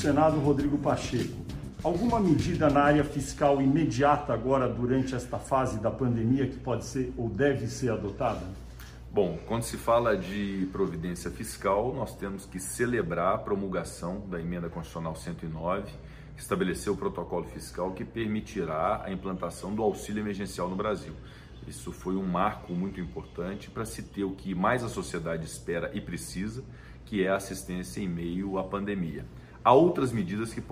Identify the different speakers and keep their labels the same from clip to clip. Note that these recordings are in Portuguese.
Speaker 1: Senado, Rodrigo Pacheco. Alguma medida na área fiscal imediata agora, durante esta fase da pandemia, que pode ser ou deve ser adotada?
Speaker 2: Bom, quando se fala de providência fiscal, nós temos que celebrar a promulgação da emenda constitucional 109, que estabeleceu o protocolo fiscal que permitirá a implantação do auxílio emergencial no Brasil. Isso foi um marco muito importante para se ter o que mais a sociedade espera e precisa, que é assistência em meio à pandemia. Há outras medidas que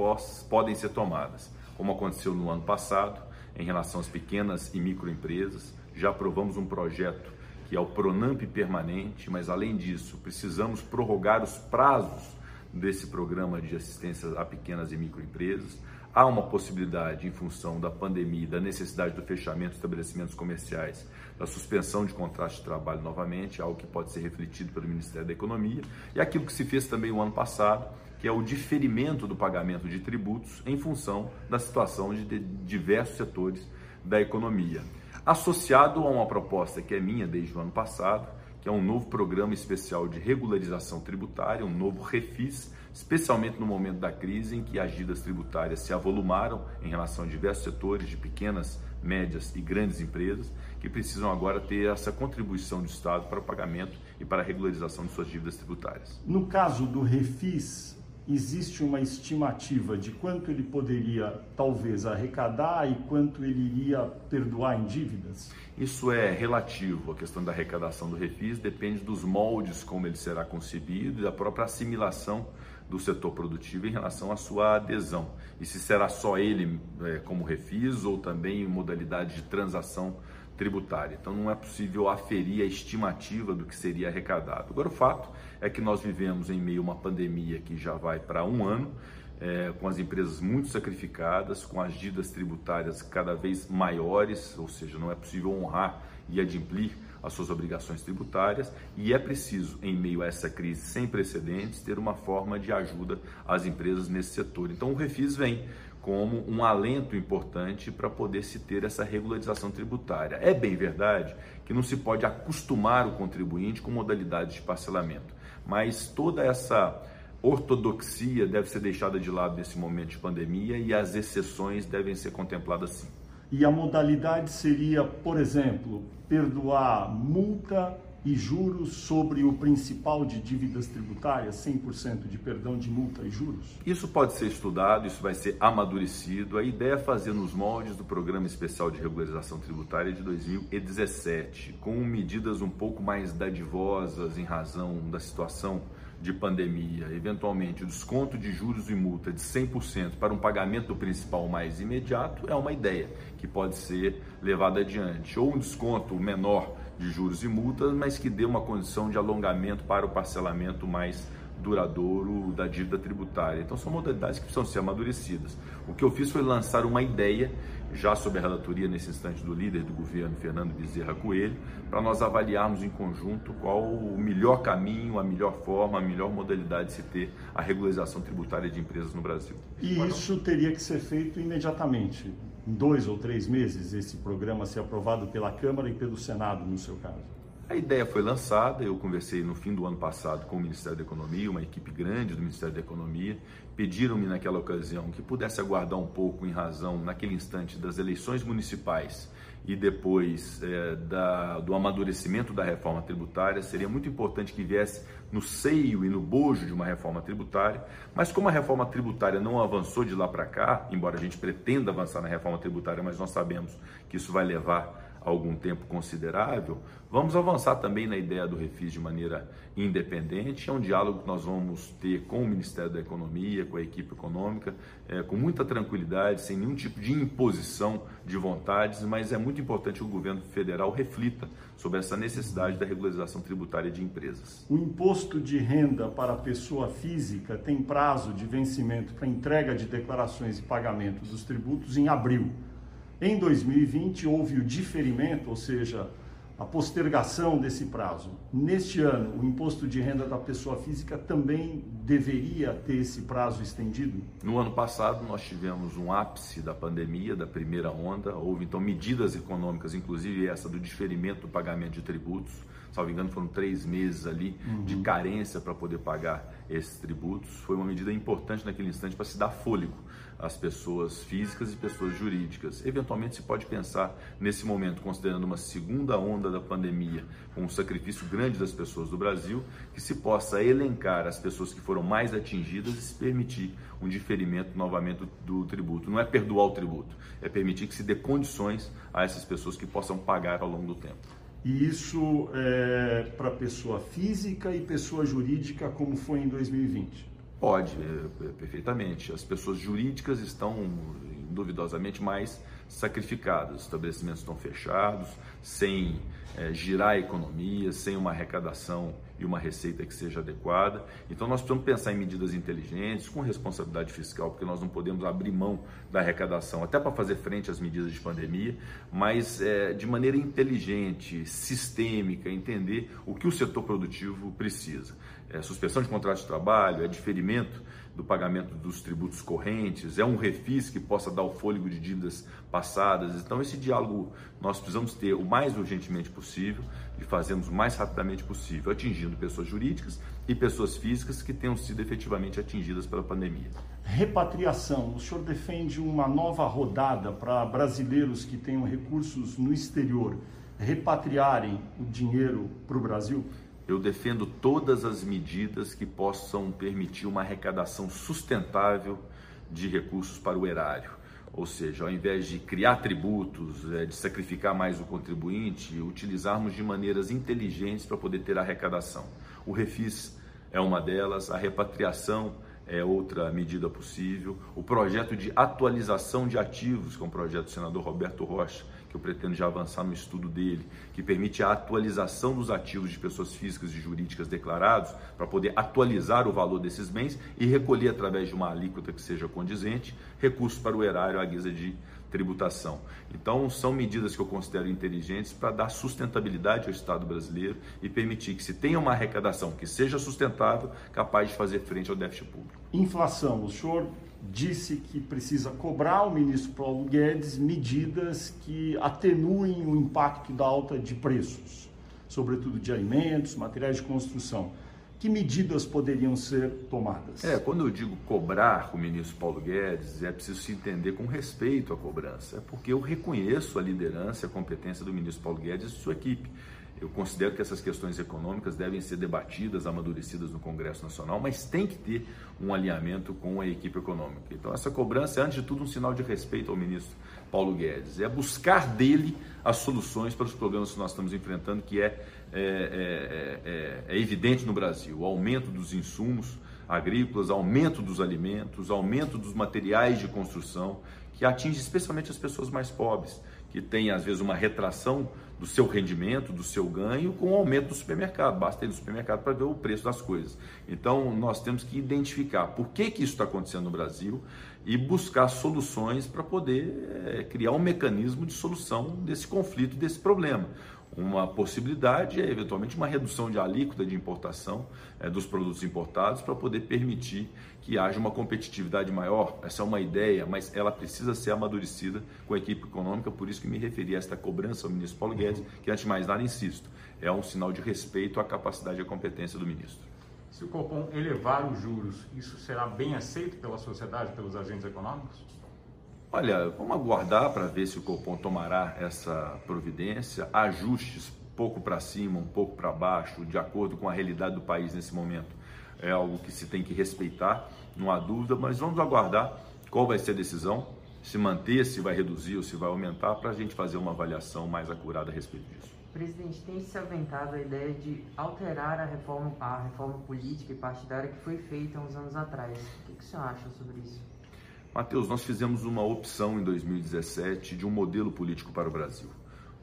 Speaker 2: podem ser tomadas, como aconteceu no ano passado, em relação às pequenas e microempresas. Já aprovamos um projeto que é o Pronamp permanente, mas além disso, precisamos prorrogar os prazos desse programa de assistência a pequenas e microempresas. Há uma possibilidade, em função da pandemia da necessidade do fechamento de estabelecimentos comerciais, da suspensão de contratos de trabalho novamente, algo que pode ser refletido pelo Ministério da Economia, e aquilo que se fez também o ano passado, que é o diferimento do pagamento de tributos em função da situação de diversos setores da economia. Associado a uma proposta que é minha desde o ano passado, que é um novo programa especial de regularização tributária, um novo refis, especialmente no momento da crise em que as dívidas tributárias se avolumaram em relação a diversos setores de pequenas, médias e grandes empresas, que precisam agora ter essa contribuição do Estado para o pagamento e para a regularização de suas dívidas tributárias.
Speaker 1: No caso do refis, existe uma estimativa de quanto ele poderia talvez arrecadar e quanto ele iria perdoar em dívidas?
Speaker 2: Isso é relativo. A questão da arrecadação do refis depende dos moldes como ele será concebido e da própria assimilação do setor produtivo em relação à sua adesão. E se será só ele é, como refis ou também em modalidade de transação tributária. Então não é possível aferir a estimativa do que seria arrecadado. Agora o fato é que nós vivemos em meio a uma pandemia que já vai para um ano, é, com as empresas muito sacrificadas, com as dívidas tributárias cada vez maiores, ou seja, não é possível honrar e adimplir as suas obrigações tributárias e é preciso, em meio a essa crise sem precedentes, ter uma forma de ajuda às empresas nesse setor. Então o Refis vem como um alento importante para poder se ter essa regularização tributária. É bem verdade que não se pode acostumar o contribuinte com modalidades de parcelamento, mas toda essa ortodoxia deve ser deixada de lado nesse momento de pandemia e as exceções devem ser contempladas sim.
Speaker 1: E a modalidade seria, por exemplo, perdoar multa e juros sobre o principal de dívidas tributárias, 100% de perdão de multa e juros?
Speaker 2: Isso pode ser estudado, isso vai ser amadurecido. A ideia é fazer nos moldes do Programa Especial de Regularização Tributária de 2017, com medidas um pouco mais dadivosas em razão da situação de pandemia, eventualmente o desconto de juros e multa de 100% para um pagamento do principal mais imediato, é uma ideia que pode ser levada adiante. Ou um desconto menor de juros e multas, mas que dê uma condição de alongamento para o parcelamento mais duradouro da dívida tributária. Então são modalidades que precisam ser amadurecidas. O que eu fiz foi lançar uma ideia, já sob a relatoria nesse instante do líder do governo, Fernando Bezerra Coelho, para nós avaliarmos em conjunto qual o melhor caminho, a melhor forma, a melhor modalidade de se ter a regularização tributária de empresas no Brasil.
Speaker 1: E isso teria que ser feito imediatamente, em dois ou três meses, esse programa ser aprovado pela Câmara e pelo Senado, no seu caso?
Speaker 2: A ideia foi lançada, eu conversei no fim do ano passado com o Ministério da Economia, uma equipe grande do Ministério da Economia, pediram-me naquela ocasião que pudesse aguardar um pouco em razão, naquele instante, das eleições municipais e depois é, da, do amadurecimento da reforma tributária, seria muito importante que viesse no seio e no bojo de uma reforma tributária, mas como a reforma tributária não avançou de lá para cá, embora a gente pretenda avançar na reforma tributária, mas nós sabemos que isso vai levar algum tempo considerável, vamos avançar também na ideia do refis de maneira independente. É um diálogo que nós vamos ter com o Ministério da Economia, com a equipe econômica, é, com muita tranquilidade, sem nenhum tipo de imposição de vontades, mas é muito importante que o governo federal reflita sobre essa necessidade da regularização tributária de empresas.
Speaker 1: O imposto de renda para a pessoa física tem prazo de vencimento para entrega de declarações e pagamento dos tributos em abril. Em 2020 houve o diferimento, ou seja, a postergação desse prazo. Neste ano, o imposto de renda da pessoa física também deveria ter esse prazo estendido?
Speaker 2: No ano passado, nós tivemos um ápice da pandemia, da primeira onda. Houve então medidas econômicas, inclusive essa do diferimento do pagamento de tributos. Salvo engano, foram três meses ali uhum. de carência para poder pagar esses tributos. Foi uma medida importante naquele instante para se dar fôlego às pessoas físicas e pessoas jurídicas. Eventualmente se pode pensar nesse momento, considerando uma segunda onda da pandemia, com um sacrifício grande das pessoas do Brasil, que se possa elencar as pessoas que foram mais atingidas e se permitir um diferimento novamente do, do tributo. Não é perdoar o tributo, é permitir que se dê condições a essas pessoas que possam pagar ao longo do tempo.
Speaker 1: E isso é para pessoa física e pessoa jurídica, como foi em 2020?
Speaker 2: Pode, é, é, perfeitamente. As pessoas jurídicas estão duvidosamente mais sacrificadas. Os estabelecimentos estão fechados, sem é, girar a economia, sem uma arrecadação e uma receita que seja adequada. Então nós precisamos pensar em medidas inteligentes, com responsabilidade fiscal, porque nós não podemos abrir mão da arrecadação, até para fazer frente às medidas de pandemia, mas é, de maneira inteligente, sistêmica, entender o que o setor produtivo precisa. É, suspensão de contrato de trabalho, é diferimento do pagamento dos tributos correntes, é um refis que possa dar o fôlego de dívidas passadas. Então, esse diálogo nós precisamos ter o mais urgentemente possível e fazemos o mais rapidamente possível, atingindo pessoas jurídicas e pessoas físicas que tenham sido efetivamente atingidas pela pandemia.
Speaker 1: Repatriação. O senhor defende uma nova rodada para brasileiros que tenham recursos no exterior repatriarem o dinheiro para o Brasil?
Speaker 2: Eu defendo todas as medidas que possam permitir uma arrecadação sustentável de recursos para o erário. Ou seja, ao invés de criar tributos, é, de sacrificar mais o contribuinte, utilizarmos de maneiras inteligentes para poder ter arrecadação. O refis é uma delas, a repatriação é outra medida possível. O projeto de atualização de ativos, que é um projeto do senador Roberto Rocha, que eu pretendo já avançar no estudo dele, que permite a atualização dos ativos de pessoas físicas e jurídicas declarados, para poder atualizar o valor desses bens e recolher através de uma alíquota que seja condizente recursos para o erário à guisa de tributação. Então, são medidas que eu considero inteligentes para dar sustentabilidade ao Estado brasileiro e permitir que se tenha uma arrecadação que seja sustentável, capaz de fazer frente ao déficit público.
Speaker 1: Inflação. O senhor disse que precisa cobrar o ministro Paulo Guedes medidas que atenuem o impacto da alta de preços, sobretudo de alimentos, materiais de construção que medidas poderiam ser tomadas?
Speaker 2: É, quando eu digo cobrar o ministro Paulo Guedes, é preciso se entender com respeito à cobrança, é porque eu reconheço a liderança e a competência do ministro Paulo Guedes e sua equipe. Eu considero que essas questões econômicas devem ser debatidas, amadurecidas no Congresso Nacional, mas tem que ter um alinhamento com a equipe econômica. Então, essa cobrança é, antes de tudo, um sinal de respeito ao ministro Paulo Guedes. É buscar dele as soluções para os problemas que nós estamos enfrentando, que é, é, é, é, é evidente no Brasil: o aumento dos insumos agrícolas, aumento dos alimentos, aumento dos materiais de construção, que atinge especialmente as pessoas mais pobres, que têm, às vezes, uma retração do seu rendimento, do seu ganho, com o aumento do supermercado. Basta ir no supermercado para ver o preço das coisas. Então, nós temos que identificar por que, que isso está acontecendo no Brasil e buscar soluções para poder é, criar um mecanismo de solução desse conflito, desse problema. Uma possibilidade é, eventualmente, uma redução de alíquota de importação é, dos produtos importados para poder permitir que haja uma competitividade maior. Essa é uma ideia, mas ela precisa ser amadurecida com a equipe econômica, por isso que me referi a esta cobrança ao ministro Paulo Guedes, que, antes de mais nada, insisto, é um sinal de respeito à capacidade e à competência do ministro.
Speaker 3: Se o Copom elevar os juros, isso será bem aceito pela sociedade, pelos agentes econômicos?
Speaker 2: Olha, vamos aguardar para ver se o Copom tomará essa providência, ajustes pouco para cima, um pouco para baixo, de acordo com a realidade do país nesse momento. É algo que se tem que respeitar, não há dúvida, mas vamos aguardar qual vai ser a decisão, se manter, se vai reduzir ou se vai aumentar, para a gente fazer uma avaliação mais acurada a respeito disso.
Speaker 4: Presidente, tem se aventado a ideia de alterar a reforma, a reforma política e partidária que foi feita uns anos atrás. O que, que o senhor acha sobre isso?
Speaker 2: Mateus, nós fizemos uma opção em 2017 de um modelo político para o Brasil.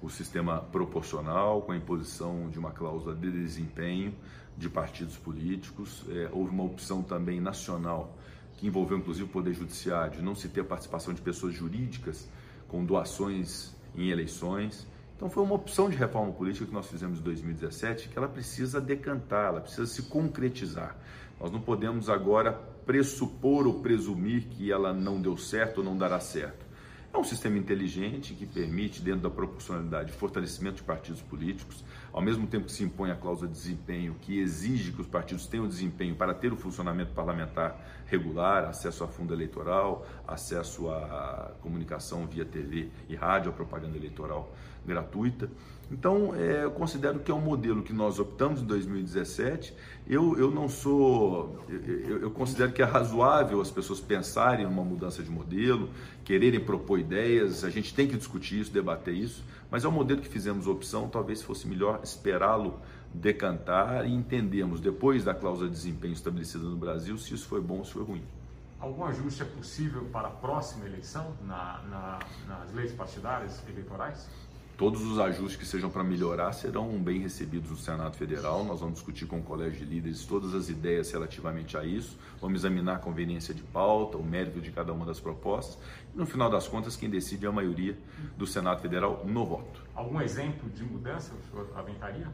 Speaker 2: O sistema proporcional, com a imposição de uma cláusula de desempenho de partidos políticos. É, houve uma opção também nacional, que envolveu inclusive o Poder Judiciário, de não se ter participação de pessoas jurídicas com doações em eleições. Então foi uma opção de reforma política que nós fizemos em 2017 que ela precisa decantar, ela precisa se concretizar. Nós não podemos agora pressupor ou presumir que ela não deu certo ou não dará certo. É um sistema inteligente que permite, dentro da proporcionalidade, fortalecimento de partidos políticos, ao mesmo tempo que se impõe a cláusula de desempenho, que exige que os partidos tenham desempenho para ter o funcionamento parlamentar regular, acesso a fundo eleitoral, acesso à comunicação via TV e rádio, a propaganda eleitoral gratuita. Então, é, eu considero que é um modelo que nós optamos em 2017. Eu, eu não sou. Eu, eu, considero que é razoável as pessoas pensarem numa mudança de modelo, quererem propor ideias. A gente tem que discutir isso, debater isso. Mas é um modelo que fizemos opção. Talvez fosse melhor esperá-lo decantar e entendermos, depois da cláusula de desempenho estabelecida no Brasil, se isso foi bom ou se foi ruim.
Speaker 3: Algum ajuste é possível para a próxima eleição na, na, nas leis partidárias eleitorais?
Speaker 2: Todos os ajustes que sejam para melhorar serão bem recebidos no Senado Federal. Nós vamos discutir com o Colégio de Líderes todas as ideias relativamente a isso. Vamos examinar a conveniência de pauta, o mérito de cada uma das propostas. E, no final das contas, quem decide é a maioria do Senado Federal no voto.
Speaker 3: Algum exemplo de mudança o senhor aventaria?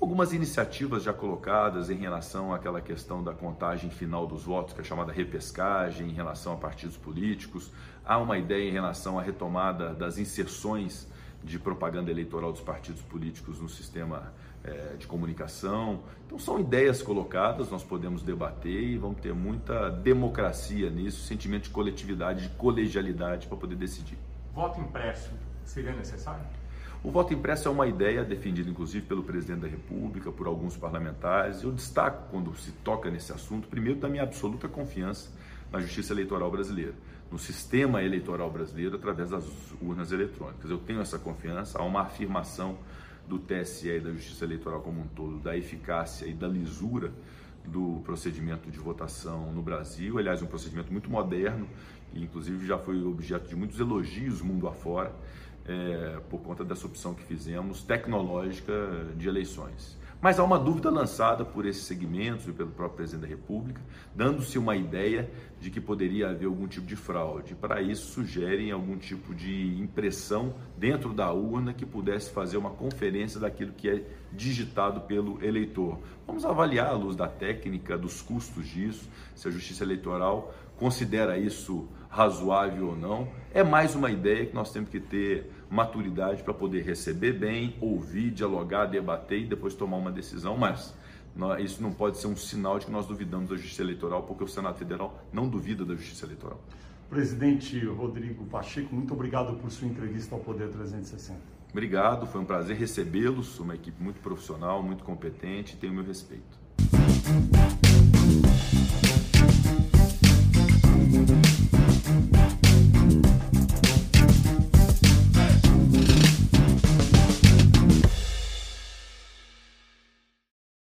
Speaker 2: Algumas iniciativas já colocadas em relação àquela questão da contagem final dos votos, que é chamada repescagem, em relação a partidos políticos. Há uma ideia em relação à retomada das inserções de propaganda eleitoral dos partidos políticos no sistema é, de comunicação. Então, são ideias colocadas, nós podemos debater e vamos ter muita democracia nisso, sentimento de coletividade, de colegialidade para poder decidir.
Speaker 3: Voto impresso seria necessário?
Speaker 2: O voto impresso é uma ideia defendida inclusive pelo presidente da República, por alguns parlamentares. Eu destaco, quando se toca nesse assunto, primeiro da minha absoluta confiança na justiça eleitoral brasileira no sistema eleitoral brasileiro através das urnas eletrônicas. Eu tenho essa confiança, há uma afirmação do TSE e da Justiça Eleitoral como um todo da eficácia e da lisura do procedimento de votação no Brasil. Aliás, um procedimento muito moderno, que inclusive já foi objeto de muitos elogios mundo afora, é, por conta dessa opção que fizemos tecnológica de eleições. Mas há uma dúvida lançada por esses segmentos e pelo próprio presidente da República, dando-se uma ideia de que poderia haver algum tipo de fraude. Para isso, sugerem algum tipo de impressão dentro da urna que pudesse fazer uma conferência daquilo que é digitado pelo eleitor. Vamos avaliar à luz da técnica, dos custos disso, se a Justiça Eleitoral considera isso razoável ou não. É mais uma ideia que nós temos que ter maturidade para poder receber bem, ouvir, dialogar, debater e depois tomar uma decisão, mas isso não pode ser um sinal de que nós duvidamos da justiça eleitoral, porque o Senado Federal não duvida da justiça eleitoral.
Speaker 1: Presidente Rodrigo Pacheco, muito obrigado por sua entrevista ao Poder 360.
Speaker 2: Obrigado, foi um prazer recebê-los, uma equipe muito profissional, muito competente, tenho o meu respeito.